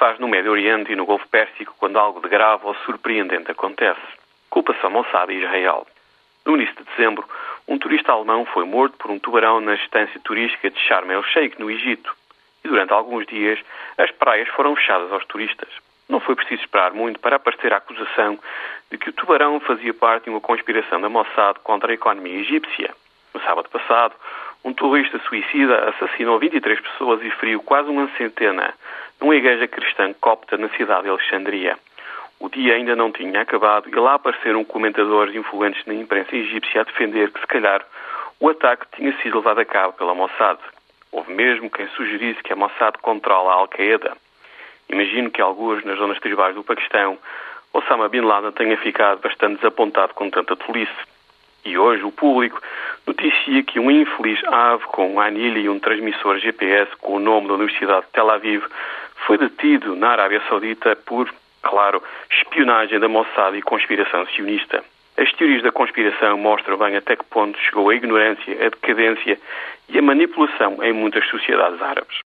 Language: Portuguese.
faz no Médio Oriente e no Golfo Pérsico quando algo de grave ou surpreendente acontece. Culpa-se a Mossad e Israel. No início de dezembro, um turista alemão foi morto por um tubarão na estância turística de Sharm el-Sheikh, no Egito. E durante alguns dias, as praias foram fechadas aos turistas. Não foi preciso esperar muito para aparecer a acusação de que o tubarão fazia parte de uma conspiração da Mossad contra a economia egípcia. No sábado passado, um turista suicida assassinou 23 pessoas e feriu quase uma centena numa igreja cristã copta na cidade de Alexandria. O dia ainda não tinha acabado e lá apareceram comentadores influentes na imprensa egípcia a defender que, se calhar, o ataque tinha sido levado a cabo pela Mossad. Houve mesmo quem sugerisse que a Mossad controla a Al-Qaeda. Imagino que alguns nas zonas tribais do Paquistão, Osama Bin Laden tenha ficado bastante desapontado com tanta tolice. E hoje o público noticia que um infeliz ave com uma anilha e um transmissor GPS com o nome da Universidade de Tel Aviv foi detido na Arábia Saudita por, claro, espionagem da Mossad e conspiração sionista. As teorias da conspiração mostram bem até que ponto chegou a ignorância, a decadência e a manipulação em muitas sociedades árabes.